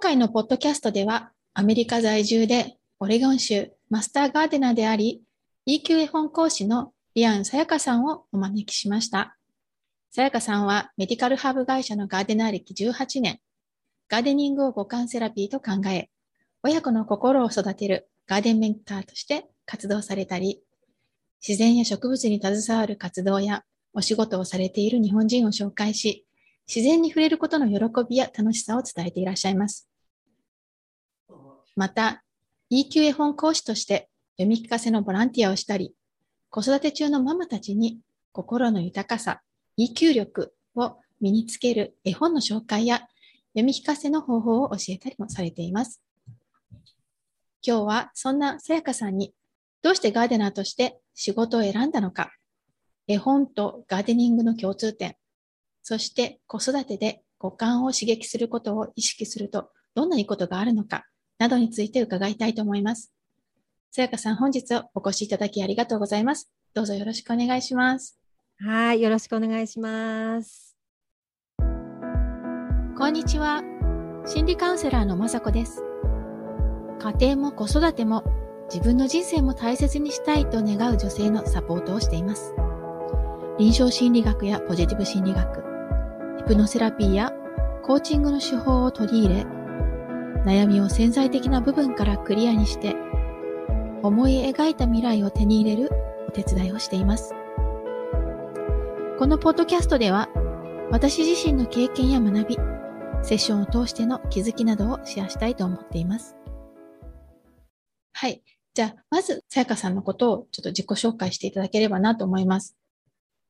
回のポッドキャストでは、アメリカ在住でオレゴン州マスターガーデナーであり、EQ 絵本講師のリアン・さやかさんをお招きしました。さやかさんはメディカルハーブ会社のガーデナー歴18年、ガーデニングを五感セラピーと考え、親子の心を育てるガーデンメンターとして活動されたり、自然や植物に携わる活動やお仕事をされている日本人を紹介し、自然に触れることの喜びや楽しさを伝えていらっしゃいます。また、EQ 絵本講師として読み聞かせのボランティアをしたり、子育て中のママたちに心の豊かさ、EQ 力を身につける絵本の紹介や読み聞かせの方法を教えたりもされています。今日はそんなさやかさんにどうしてガーデナーとして仕事を選んだのか、絵本とガーデニングの共通点、そして子育てで五感を刺激することを意識するとどんないいことがあるのかなどについて伺いたいと思います。さやかさん、本日お越しいただきありがとうございます。どうぞよろしくお願いします。はい、よろしくお願いします。こんにちは。心理カウンセラーのまさこです。家庭も子育ても自分の人生も大切にしたいと願う女性のサポートをしています。臨床心理学やポジティブ心理学、ヒプノセラピーやコーチングの手法を取り入れ、悩みを潜在的な部分からクリアにして、思い描いた未来を手に入れるお手伝いをしています。このポッドキャストでは、私自身の経験や学び、セッションを通しての気づきなどをシェアしたいと思っています。はい。じゃあ、まず、さやかさんのことをちょっと自己紹介していただければなと思います。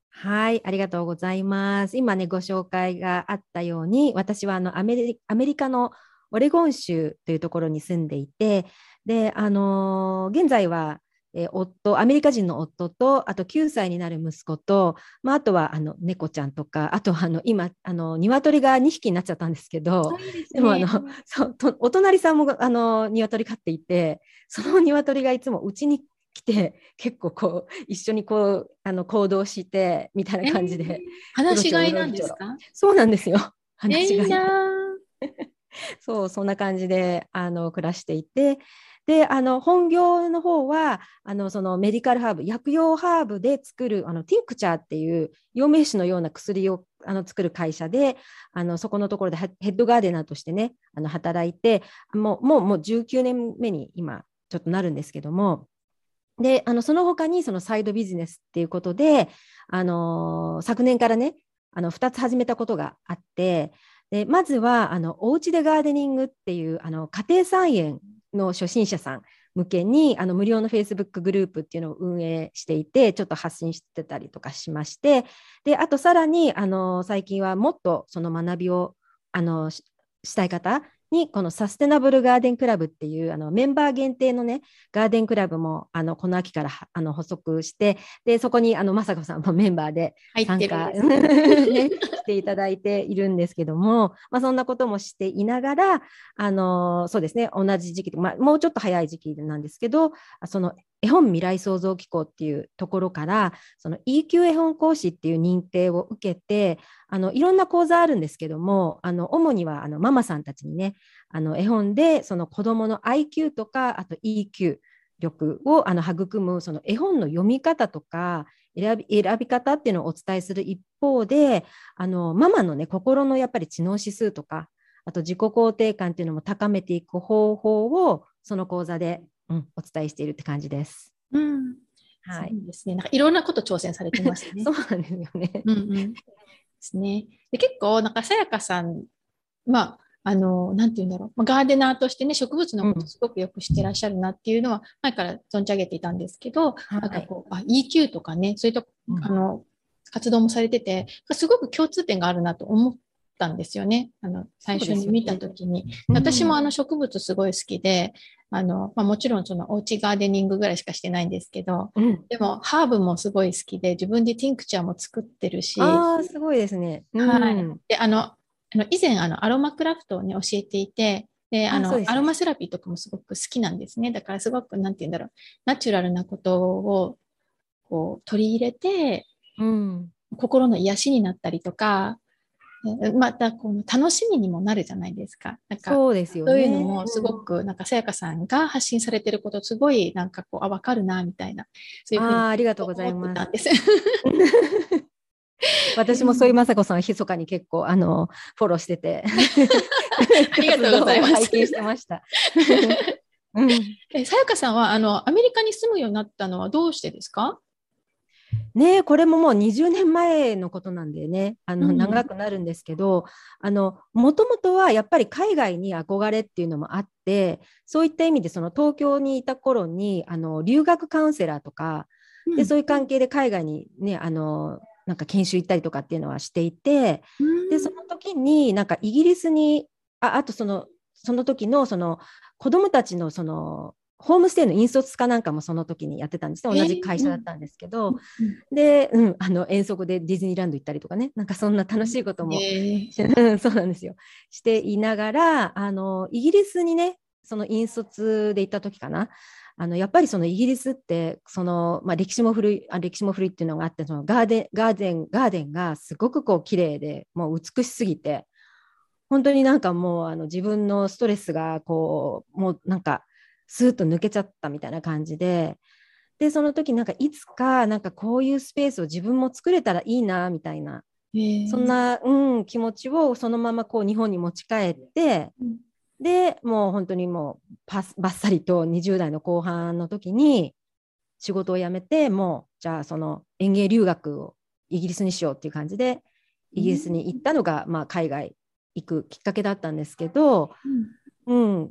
はい、ありがとうございます。今ね、ご紹介があったように、私はあのアメリアメリカのオレゴン州というところに住んでいて、で、あのー、現在は、えー、夫、アメリカ人の夫と、あと9歳になる息子と、まあ、あとはあの猫ちゃんとか、あとあの今、あの鶏が2匹になっちゃったんですけど、で、ね,、もあの そうとお隣さんもあの鶏飼っていて、その鶏がいつもうちに来て結構こう一緒にこうあの行動してみたいな感じで、えー、話し飼いなんですか？そうなんですよ。話し飼い、そうそんな感じであの暮らしていて。であの本業の方はあのそのメディカルハーブ薬用ハーブで作るあのティンクチャーっていう陽明酒のような薬をあの作る会社であのそこのところでヘッドガーデナーとしてねあの働いてもうもうもう19年目に今ちょっとなるんですけども。であのその他にそのサイドビジネスっていうことで、あの昨年からねあの2つ始めたことがあって。でまずはあのおうちでガーデニングっていうあの家庭菜園の初心者さん向けにあの無料のフェイスブックグループっていうのを運営していてちょっと発信してたりとかしましてであとさらにあの最近はもっとその学びをあのしたい方にこのサステナブルガーデンクラブっていうあのメンバー限定のねガーデンクラブもあのこの秋からあの補足してでそこにあの雅子さんもメンバーで参加、ね、していただいているんですけども、まあ、そんなこともしていながらあのそうですね同じ時期、まあ、もうちょっと早い時期なんですけどその絵本未来創造機構っていうところからその EQ 絵本講師っていう認定を受けてあのいろんな講座あるんですけどもあの主にはあのママさんたちにねあの絵本でその子どもの IQ とかあと EQ 力をあの育むその絵本の読み方とか選び選び方っていうのをお伝えする一方であのママのね心のやっぱり知能指数とかあと自己肯定感っていうのも高めていく方法をその講座でうん、お伝えしているって感じです。うん、はい。ですね。なんかいろんなこと挑戦されてますね。そうなんですよね。うんうん。ですね。で結構なんかさやかさん、まああの、なんて言うんだろう。まあ、ガーデナーとしてね、植物のことすごくよく知ってらっしゃるなっていうのは、前から存じ上げていたんですけど、はい、なんかこう、あ、EQ とかね、そういった、あの、活動もされてて、すごく共通点があるなと思ったんですよね。あの、最初に見たときに。ね、私もあの植物すごい好きで、あの、まあ、もちろんそのおうちガーデニングぐらいしかしてないんですけど、うん、でもハーブもすごい好きで、自分でティンクチャーも作ってるし。ああ、すごいですね。うん、はい。で、あの、あの以前あのアロマクラフトをね、教えていて、で、あの、ね、アロマセラピーとかもすごく好きなんですね。だからすごく、なんて言うんだろう、ナチュラルなことを、こう、取り入れて、うん、心の癒しになったりとか、またこの楽しみにもなるじゃないですか。なんかそうですよね。そういうのもすごく、なんかさやかさんが発信されてること、すごいなんかこう、あ、わかるな、みたいな。そういうふうにあありがとうございます。私もそういう雅子さん、密かに結構あのフォローしてて、ありがとうございます拝見してました。うんえさやかさんは、あの、アメリカに住むようになったのはどうしてですか？ねえこれももう20年前のことなんでね。あのうん長くなるんですけどもともとはやっぱり海外に憧れっていうのもあってそういった意味でその東京にいた頃にあの留学カウンセラーとかでそういう関係で海外にねあのなんか研修行ったりとかっていうのはしていてうん。でその時になんかイギリスにああとそのその時のその子どもたちのそのホームステイの引率かなんかもその時にやってたんですね。同じ会社だったんですけど、で、うん、あの遠足でディズニーランド行ったりとかね。なんかそんな楽しいことも、えうんそうなんですよ。していながらあのイギリスにねその引率で行った時かな。あのやっぱりそのイギリスってその、まあ、歴史も古いあ歴史も古いっていうのがあってそのガーデンガーデンガーデンがすごくこう綺麗でもう美しすぎて。本当になんかもうあの自分のストレスがこうもうなんかスーッと抜けちゃったみたいな感じででその時なんかいつかなんかこういうスペースを自分も作れたらいいなみたいなーそん、な、うん、気持ちをそのままこう日本に持ち帰ってうん。でもう本当にもうパスバッサリと20代の後半の時に仕事を辞めてもうじゃあその園芸留学をイギリスにしようっていう感じでイギリスに行ったのが、まあ、海外行くきっかけだったんですけど、うん、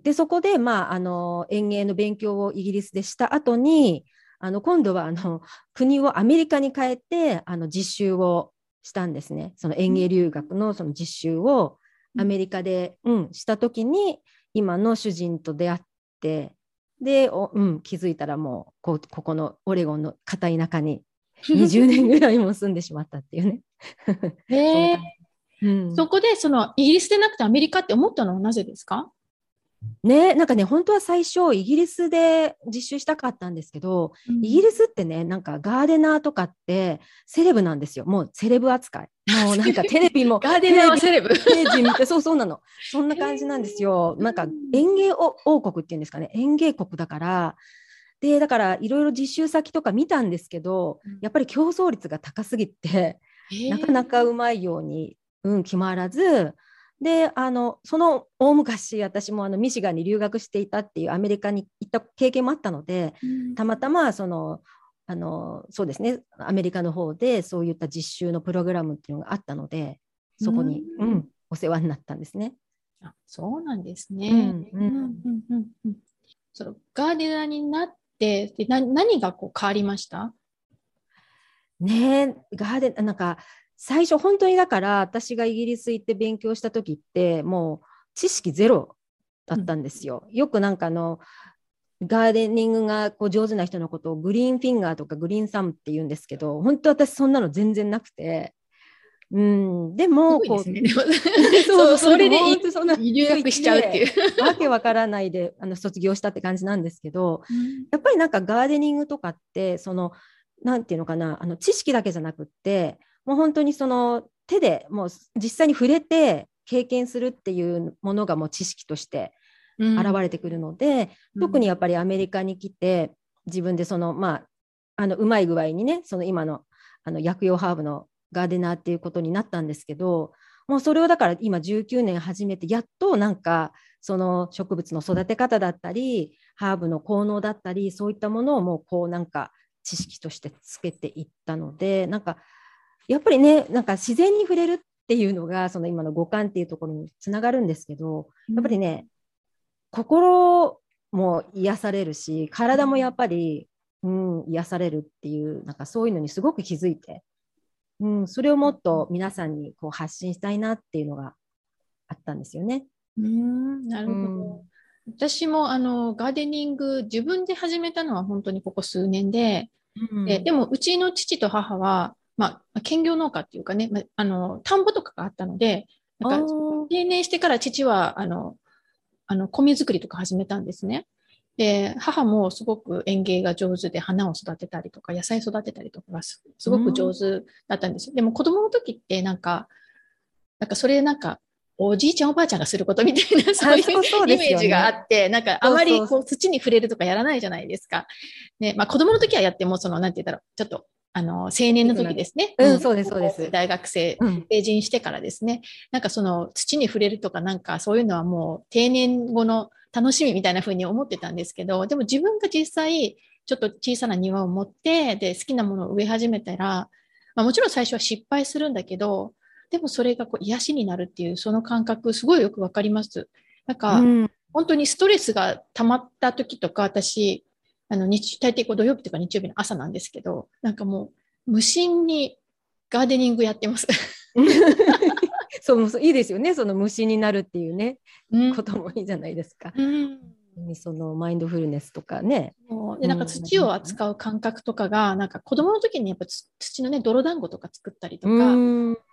でそこで、まあ、あの園芸の勉強をイギリスでした後にあの今度はあの国をアメリカに変えてあの実習をしたんですね。その園芸留学のその実習をアメリカで、うん、した時に今の主人と出会ってで、おうん、気づいたらもうこここのオレゴンの片田舎に20年ぐらいも住んでしまったっていうね。えー。うん。そこでそのイギリスでなくてアメリカって思ったのはなぜですか？ね、なんかね本当は最初イギリスで実習したかったんですけど、イギリスってねなんかガーデナーとかってセレブなんですよ。もうセレブ扱い。もうなんかテレビも ガーデナーはセレブ。テレビ見てそうそうなの。そんな感じなんですよ。なんか園芸王王国っていうんですかね。園芸国だから。でだからいろいろ実習先とか見たんですけどうん。やっぱり競争率が高すぎてなかなかうまいように、うん、決まらずであのその大昔私もあのミシガンに留学していたっていうアメリカに行った経験もあったのでたまたまそのあのそうですねアメリカの方でそういった実習のプログラムっていうのがあったのでそこに、ううんんお世話になったんですね。あそうなんですね。うんうん。うんうんうんうん。そのガーデナーになってでな何がこう変わりました？ねえガーデンなんか最初本当にだから私がイギリス行って勉強した時ってもう知識ゼロだったんですよ。よくなんかあのガーデニングがこう上手な人のことをグリーンフィンガーとかグリーンサムって言うんですけど本当私そんなの全然なくて。うん、でもこう、ね。そうそれでそんな留学しちゃうっていう。わけわからないであの卒業したって感じなんですけどやっぱりなんかガーデニングとかってそのなんていうのかなあの知識だけじゃなくってもう本当にその手でもう実際に触れて経験するっていうものがもう知識として現れてくるので、特にやっぱりアメリカに来て自分でそのまああのうまい具合にねその今のあの薬用ハーブのガーデナーっていうことになったんですけどもうそれをだから今19年始めてやっとなんかその植物の育て方だったりハーブの効能だったりそういったものをもうこうなんか知識としてつけていったのでなんかやっぱりねなんか自然に触れるっていうのがその今の五感っていうところにつながるんですけどやっぱりね、心も癒されるし体もやっぱり、うん、癒されるっていうなんかそういうのにすごく気づいて、うん、それをもっと皆さんにこう発信したいなっていうのがあったんですよね。うんなるほど。うん私もあのガーデニング自分で始めたのは本当にここ数年で、ででもうちの父と母は、まあ、兼業農家っていうかね、まあ、あの田んぼとかがあったので、なんか定年してから父はあのあの米作りとか始めたんですね。で母もすごく園芸が上手で花を育てたりとか野菜育てたりとかがすすごく上手だったんですよ。でも子供の時ってなんかなんかそれなんか、おじいちゃんおばあちゃんがすることみたいな、そういうイメージがあって、なんかあまりこう土に触れるとかやらないじゃないですか。ね、まあ子供の時はやっても、その、なんて言ったら、ちょっと、あの、青年の時ですね。うん、そうです、そうです。大学生、成人してからですね。なんかその土に触れるとかなんかそういうのはもう定年後の楽しみみたいな風に思ってたんですけど、でも自分が実際、ちょっと小さな庭を持って、で、好きなものを植え始めたら、まあ、もちろん最初は失敗するんだけど、でもそれがこう癒しになるっていう、その感覚、すごいよくわかります。なんか、うん、本当にストレスが溜まった時とか、私、あの、日、大抵こう土曜日とか日曜日の朝なんですけど、なんかもう、無心にガーデニングやってます。そういいですよねその虫になるっていうね、うん、こともいいじゃないですか。うんそのマインドフルネスとかね。でなんか土を扱う感覚とかが、なんか子供の時にやっぱ土のね泥団子とか作ったりとか、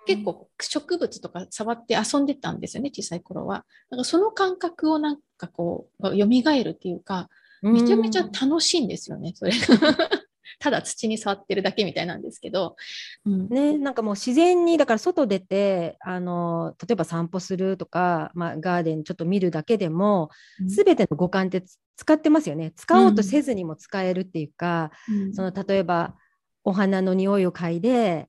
結構植物とか触って遊んでたんですよね小さい頃は。だからその感覚をなんかこう蘇るっていうかめちゃめちゃ楽しいんですよねそれ。が。ただ土に触ってるだけみたいなんですけど、うん、ね、なんかもう自然にだから外出てあの例えば散歩するとか、まあ、ガーデンちょっと見るだけでも、うん、全ての五感って使ってますよね。使おうとせずにも使えるっていうか、うん、その例えばお花の匂いを嗅いで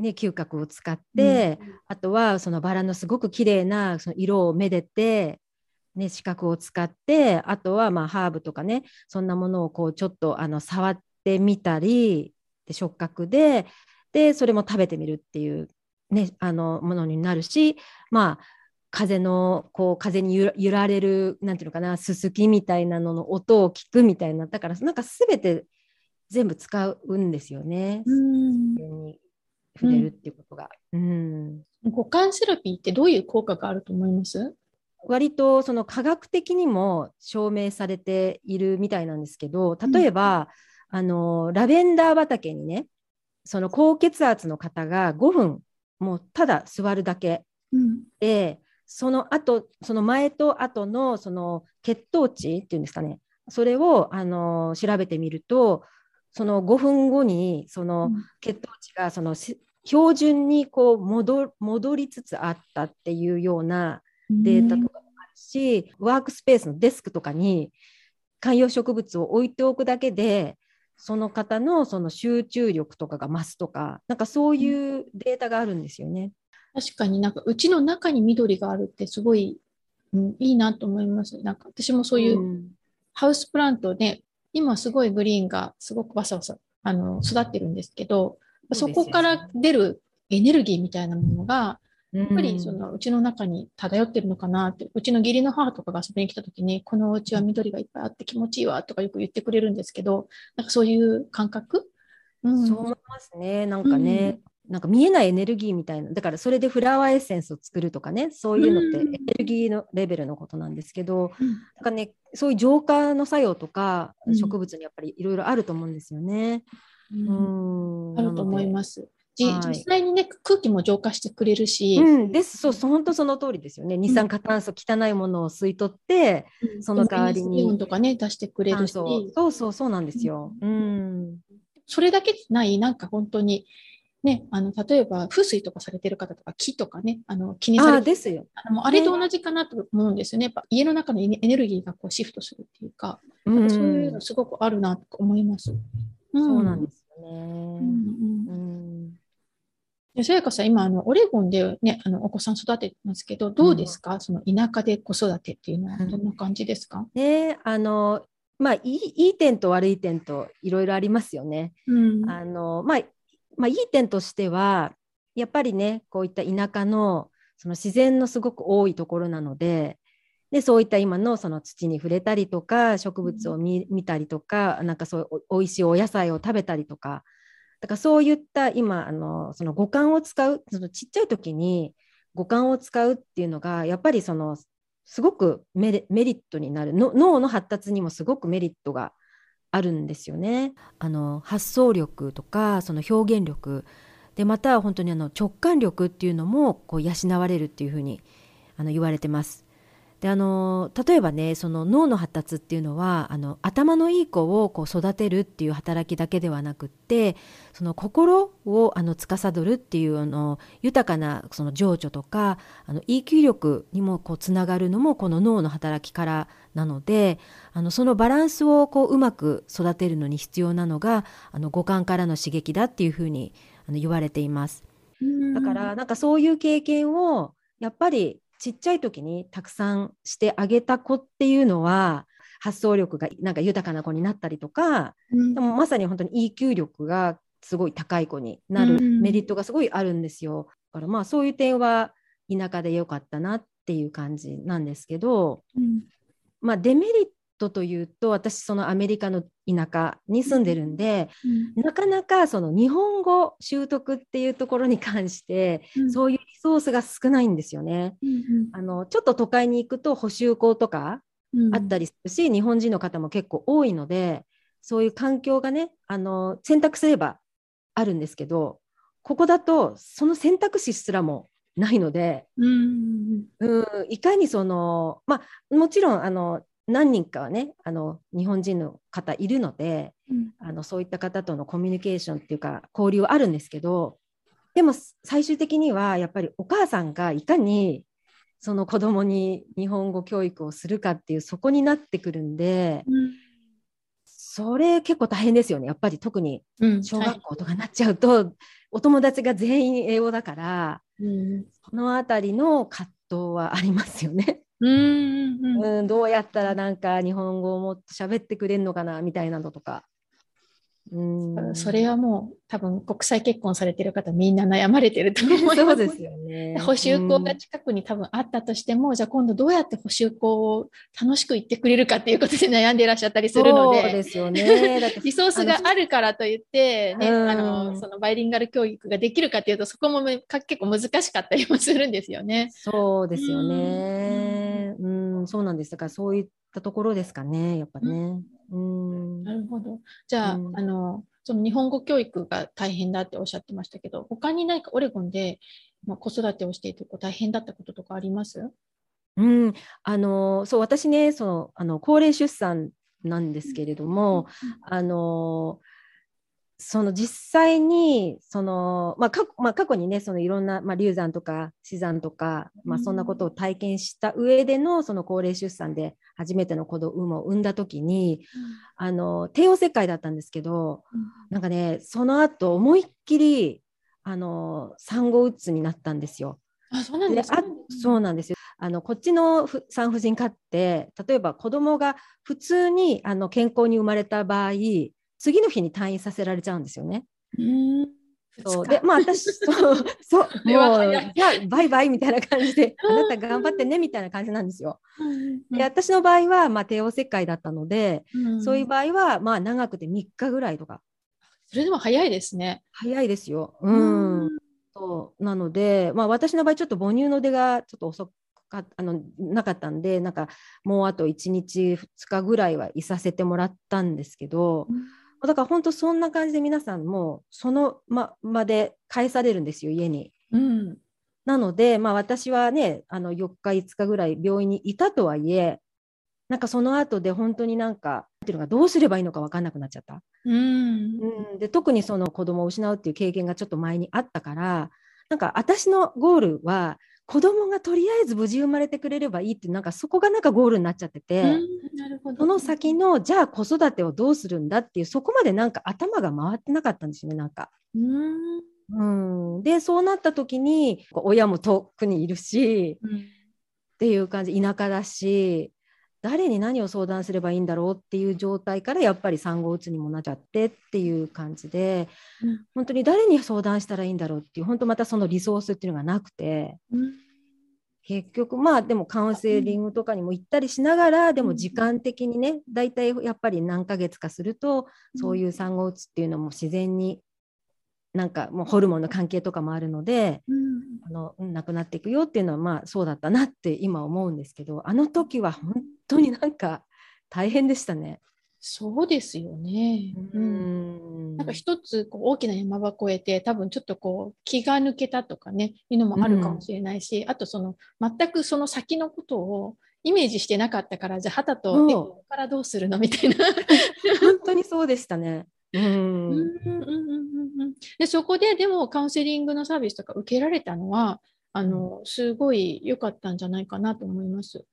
ね、嗅覚を使って、うん、あとはそのバラのすごく綺麗なそな色をめでて、ね、視覚を使ってあとはまあハーブとかねそんなものをこうちょっとあの触ってみたりで触覚ででそれも食べてみるっていう、ね、あのものになるしまあ風のこう風に揺られるなんていうのかなすすきみたいなのの音を聞くみたいなだからなんか全て全部使うんですよね。うんに触れるっていうことが。うん、五感セラピーってどういう効果があると思います？割とその科学的にも証明されているみたいなんですけど例えば、あのラベンダー畑にねその高血圧の方が5分もうただ座るだけ、うん、でその後その前と後のその血糖値っていうんですかねそれをあの調べてみるとその5分後にその血糖値がその標準にこう戻戻りつつあったっていうようなデータとかもあるし、ワークスペースのデスクとかに観葉植物を置いておくだけでその方のその集中力とかが増すとか、なんかそういうデータがあるんですよね。確かになんかうちの中に緑があるってすごい、うん、いいなと思います。なんか私もそういうハウスプラントで、今すごいグリーンがすごくわさわさあの育ってるんですけど、そこから出るエネルギーみたいなものが、やっぱりそのうちの中に漂ってるのかなって、うちの義理の母とかが遊びに来た時に、このお家は緑がいっぱいあって気持ちいいわとかよく言ってくれるんですけど、なんかそういう感覚、うん、そう思いますね。なんかね、うん、なんか見えないエネルギーみたいな、だからそれでフラワーエッセンスを作るとかね、そういうのってエネルギーのレベルのことなんですけど、うん、なんかね、そういう浄化の作用とか、植物にやっぱりいろいろあると思うんですよね。うん、あると思います。実際にね、空気も浄化してくれるし。うん、です、そう、本当その通りですよね。二酸化炭素、汚いものを吸い取って、うん、その代わりに。とかね、出してくれるし。そうそう、そうなんですよ。うん。それだけない、なんか本当に、ね、あの、例えば、風水とかされてる方とか、木とかね、あの、気にされてあですよ。あのあれと同じかなと思うんですよね。やっぱ家の中のエネルギーがこうシフトするっていうか、うん、そういうのすごくあるなと思います。うん、そうなんですよね。うんうんでさやかさん、今、あの、オレゴンでね、あの、お子さん育ててますけど、どうですか、うん、その田舎で子育てっていうのは、どんな感じですか、うん、ねあの、まあ、いいいい点と悪い点といろいろありますよね。うん、あの、まあ、まあ、いい点としては、やっぱりね、こういった田舎の、その自然のすごく多いところなので、でそういった今のその土に触れたりとか植物を見,、見たりとかなんかそういうおいしいお野菜を食べたりとかだからそういった今あのその五感を使うそのちっちゃい時に五感を使うっていうのがやっぱりそのすごくメリットになる脳の発達にもすごくメリットがあるんですよね。あの発想力とかその表現力でまた本当にあの直感力っていうのもこう養われるっていうふうにあの言われてます。であの例えばねその脳の発達っていうのはあの頭のいい子をこう育てるっていう働きだけではなくってその心をあの司るっていうあの豊かなその情緒とかあの EQ 力にもこうつながるのもこの脳の働きからなのであのそのバランスをこううまく育てるのに必要なのがあの五感からの刺激だっていうふうにあの言われています。だからなんかそういう経験をやっぱりちっちゃい時にたくさんしてあげた子っていうのは発想力がなんか豊かな子になったりとか、うん、でもまさに本当に EQ 力がすごい高い子になるメリットがすごいあるんですよ。だからまあそういう点は田舎で良かったなっていう感じなんですけど、うん、まあデメリットというと私そのアメリカの田舎に住んでるんで、うん、なかなかその日本語習得っていうところに関して、うん、そういうリソースが少ないんですよね。うんうん、あのちょっと都会に行くと補習校とかあったりするし、日本人の方も結構多いのでそういう環境がねあの選択すればあるんですけどここだとその選択肢すらもないので、うん、うん、いかにそのまあもちろんあの何人かはねあの日本人の方いるので、うん、あのそういった方とのコミュニケーションっていうか交流はあるんですけどでも最終的にはやっぱりお母さんがいかにその子供に日本語教育をするかっていうそこになってくるんで、うん、それ結構大変ですよねやっぱり特に。小学校とかになっちゃうと、うんはい、お友達が全員英語だから、うん、その辺りの葛藤はありますよね。うんうん、どうやったらなんか日本語をもっと喋ってくれるのかなみたいなのとか。うんそれはもう多分国際結婚されてる方みんな悩まれてると思います。そうですよね。補修校が近くに多分あったとしても、じゃあ今度どうやって補修校を楽しく行ってくれるかっていうことで悩んでいらっしゃったりするので、そうですよね。リソースがあるからといってね、あのそのバイリンガル教育ができるかっていうとそこも結構難しかったりもするんですよね。そうですよね。うん、うんそうなんです。だからそういったところですかね、やっぱね。うんなるほど。じゃあ、うん、あの、その日本語教育が大変だっておっしゃってましたけど、他に何かオレゴンで、まあ、子育てをしていて大変だったこととかあります？うん、あのそう私ねそのあの高齢出産なんですけれども、あのその実際にその、まあ過まあ、過去にねそのいろんな、まあ、流産とか死産とか、まあ、そんなことを体験した上でのその高齢出産で初めての子供を産んだ時に、うん、あの帝王切開だったんですけど、うん、なんかねその後思いっきりあの産後うつになったんですよ。あそうなんですか、そうなんですよ。あのこっちの産婦人科って例えば子供が普通にあの健康に生まれた場合次の日に退院させられちゃうんですよね。うんそうでまあ私 そうそうもうじゃあバイバイみたいな感じであなた頑張ってねみたいな感じなんですよ。で私の場合は、まあ、帝王切開だったので、うん、そういう場合は、まあ、長くて3日ぐらいとか。それでも早いですね。早いですよ。うん、うん、そうなので、まあ、私の場合ちょっと母乳の出がちょっと遅かあのなかったんでなんかもうあと1日2日ぐらいはいさせてもらったんですけど。うんだから本当そんな感じで皆さんもそのままで返されるんですよ家に。うん、なので、まあ、私はねあの4日5日ぐらい病院にいたとはいえなんかその後で本当になんかっていうのがどうすればいいのか分かんなくなっちゃった。うん、うん、で特にその子供を失うっていう経験がちょっと前にあったからなんか私のゴールは子供がとりあえず無事生まれてくれればいいってなんかそこがなんかゴールになっちゃってて、なるほど。その先のじゃあ子育てをどうするんだっていうそこまでなんか頭が回ってなかったんですよねなんか。うん。うん。でそうなった時に親も遠くにいるし、うん、っていう感じ田舎だし誰に何を相談すればいいんだろうっていう状態からやっぱり産後うつにもなっちゃってっていう感じで、うん、本当に誰に相談したらいいんだろうっていう本当またそのリソースっていうのがなくて、うん、結局まあでもカウンセリングとかにも行ったりしながら、でも時間的にね大体やっぱり何ヶ月かするとそういう産後うつっていうのも自然になんかもうホルモンの関係とかもあるので、うん、あのなくなっていくよっていうのはまあそうだったなって今思うんですけどあの時は本当になんか大変でしたね。そうですよね。うん、なんか一つこう大きな山場越えて多分ちょっとこう気が抜けたとかねいうのもあるかもしれないし、うん、あとその全くその先のことをイメージしてなかったから、じゃあ、旗と、ここからどうするのみたいな。本当にそうでしたね。うんうんうんうんうんうんでそこででもカウンセリングのサービスとか受けられたのは、あのすごい良かったんじゃないかなと思います。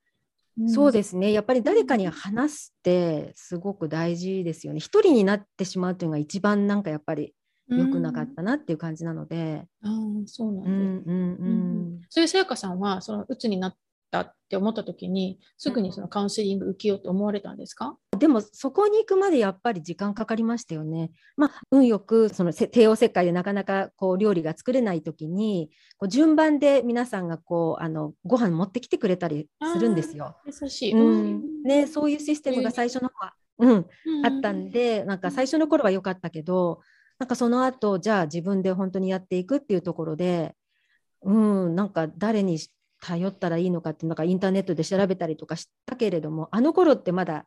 そうですね。やっぱり誰かに話すってすごく大事ですよね。一人になってしまうっていうのが一番なんかやっぱりうん良くなかったなっていう感じなので。あーそうなんです。うんうんううんん。そういうさやかさんは、その鬱になったって思った時に、すぐにそのカウンセリング受けようと思われたんですか？でもそこに行くまでやっぱり時間かかりましたよね。まあ運よくそのせ帝王切開でなかなかこう料理が作れない時にこう順番で皆さんがこうあのご飯持ってきてくれたりするんですよ。優しい。うんね、そういうシステムが最初の方は、うん、うんあったんで、なんか最初の頃は良かったけど、なんかその後、じゃあ自分で本当にやっていくっていうところで、うん、なんか誰に頼ったらいいのかって、なんかインターネットで調べたりとかしたけれども、あの頃ってまだ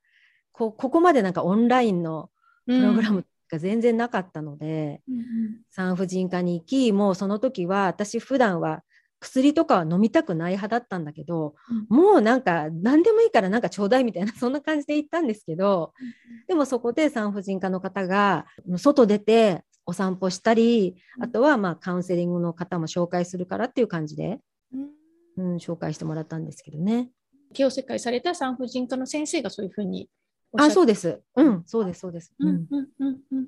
こう、ここまでなんかオンラインのプログラムが全然なかったので、うんうん。産婦人科に行き、もうその時は私普段は薬とかは飲みたくない派だったんだけど、もうなんか何でもいいからなんかちょうだいみたいなそんな感じで行ったんですけど、でもそこで産婦人科の方が外出てお散歩したり、うん。あとはまあカウンセリングの方も紹介するからっていう感じで、うん。うん、紹介してもらったんですけどね。帝王切開された産婦人科の先生がそういうふうにあ、そうです。うん、そうです、そうです。ううん。ん、うんうんうん。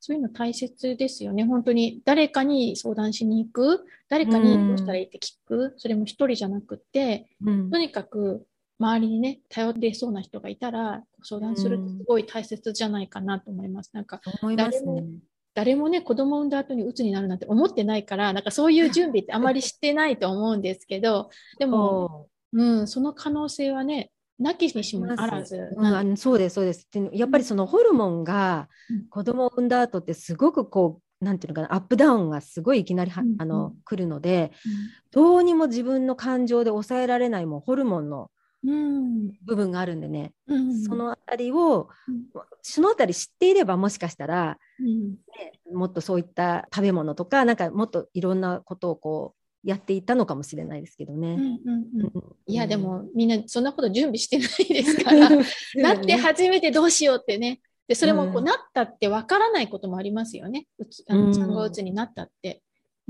そういうの大切ですよね。本当に誰かに相談しに行く、誰かにどうしたらいいって聞く、それも一人じゃなくて、うん。とにかく周りにね、頼れそうな人がいたら、相談するってすごい大切じゃないかなと思います。なんか、そう思います誰もね。誰もね、子供産んだ後に鬱になるなんて思ってないから、なんかそういう準備ってあまりしてないと思うんですけど、でも、うん、その可能性はね、なきにしもあらず。うん、そうですそうです。でやっぱりそのホルモンがうん。子供を産んだ後ってすごくこうなんていうのかなアップダウンがすごいいきなりは、うんあのうん来るのでどうにも自分の感情で抑えられないもうホルモンのうん、部分があるんでね、うん、そのあたりをうん。そのあたり知っていればもしかしたら、うん、ねもっとそういった食べ物とかなんかもっといろんなことをこうやっていたのかもしれないですけどね。うんうんうんうんいや、でもみんなそんなこと準備してないですから、なって初めてどうしようってね。で、それもこううんなったってわからないこともありますよね。うつあうんの産後うつになったって。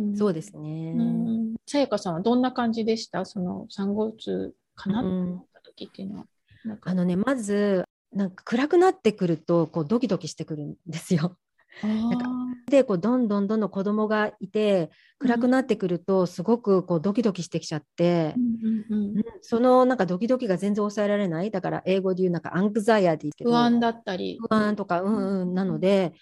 んそうですね。うんさやかさんはどんな感じでした？その産後うつかな？とうん思った時っていうのは。あのねまずなんか暗くなってくるとこうドキドキしてくるんですよ。あー。でこうどんどんどんどん子供がいて暗くなってくるとすごくこうドキドキしてきちゃって。う、んうんうん。うん。そのなんかドキドキが全然抑えられない。だから英語で言うなんかアングザイアティ不安だったり。不安とかうんうんなので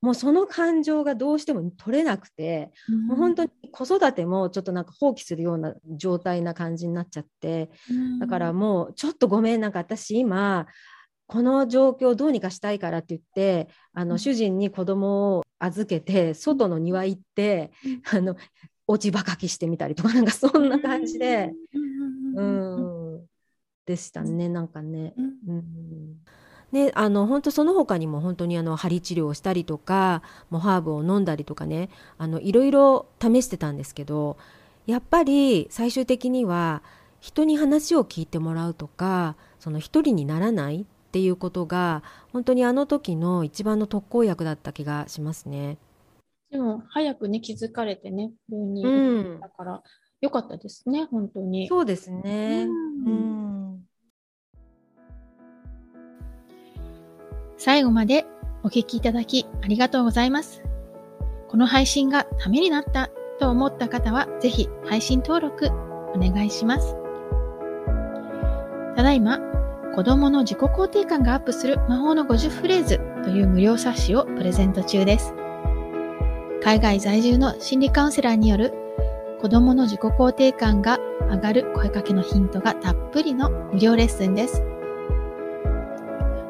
もうその感情がどうしても取れなくて、もう本当に子育てもちょっとなんか放棄するような状態な感じになっちゃって。にだからもうちょっとごめん。なんか私今この状況をどうにかしたいからって言ってあうん。の主人に子供を預けて外の庭行ってあの落ち葉かきしてみたりとかなんかそんな感じで、ううんでしたねなんかね。うん。うん。ね、あの本当その他にも本当にあの針治療をしたりとかもうハーブを飲んだりとかねあのいろいろ試してたんですけどやっぱり最終的には人に話を聞いてもらうとかその一人にならないっていうことが本当にあの時の一番の特効薬だった気がしますね。でも早くね気づかれてね病院にうんだからよかったですね本当に。そうですね。ううんん最後までお聞きいただきありがとうございます。この配信がためになったと思った方は、ぜひ配信登録お願いします。ただいま、子供の自己肯定感がアップする魔法の50フレーズという無料冊子をプレゼント中です。海外在住の心理カウンセラーによる子供の自己肯定感が上がる声かけのヒントがたっぷりの無料レッスンです。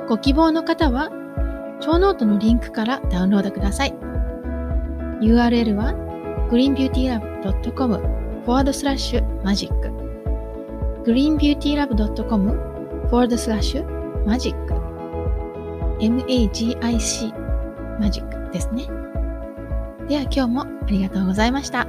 ご希望の方は、ショーノートのリンクからダウンロードください。URL は greenbeautylab.com forward slash magic greenbeautylab.com forward slash magic magic マジックですね。では今日もありがとうございました。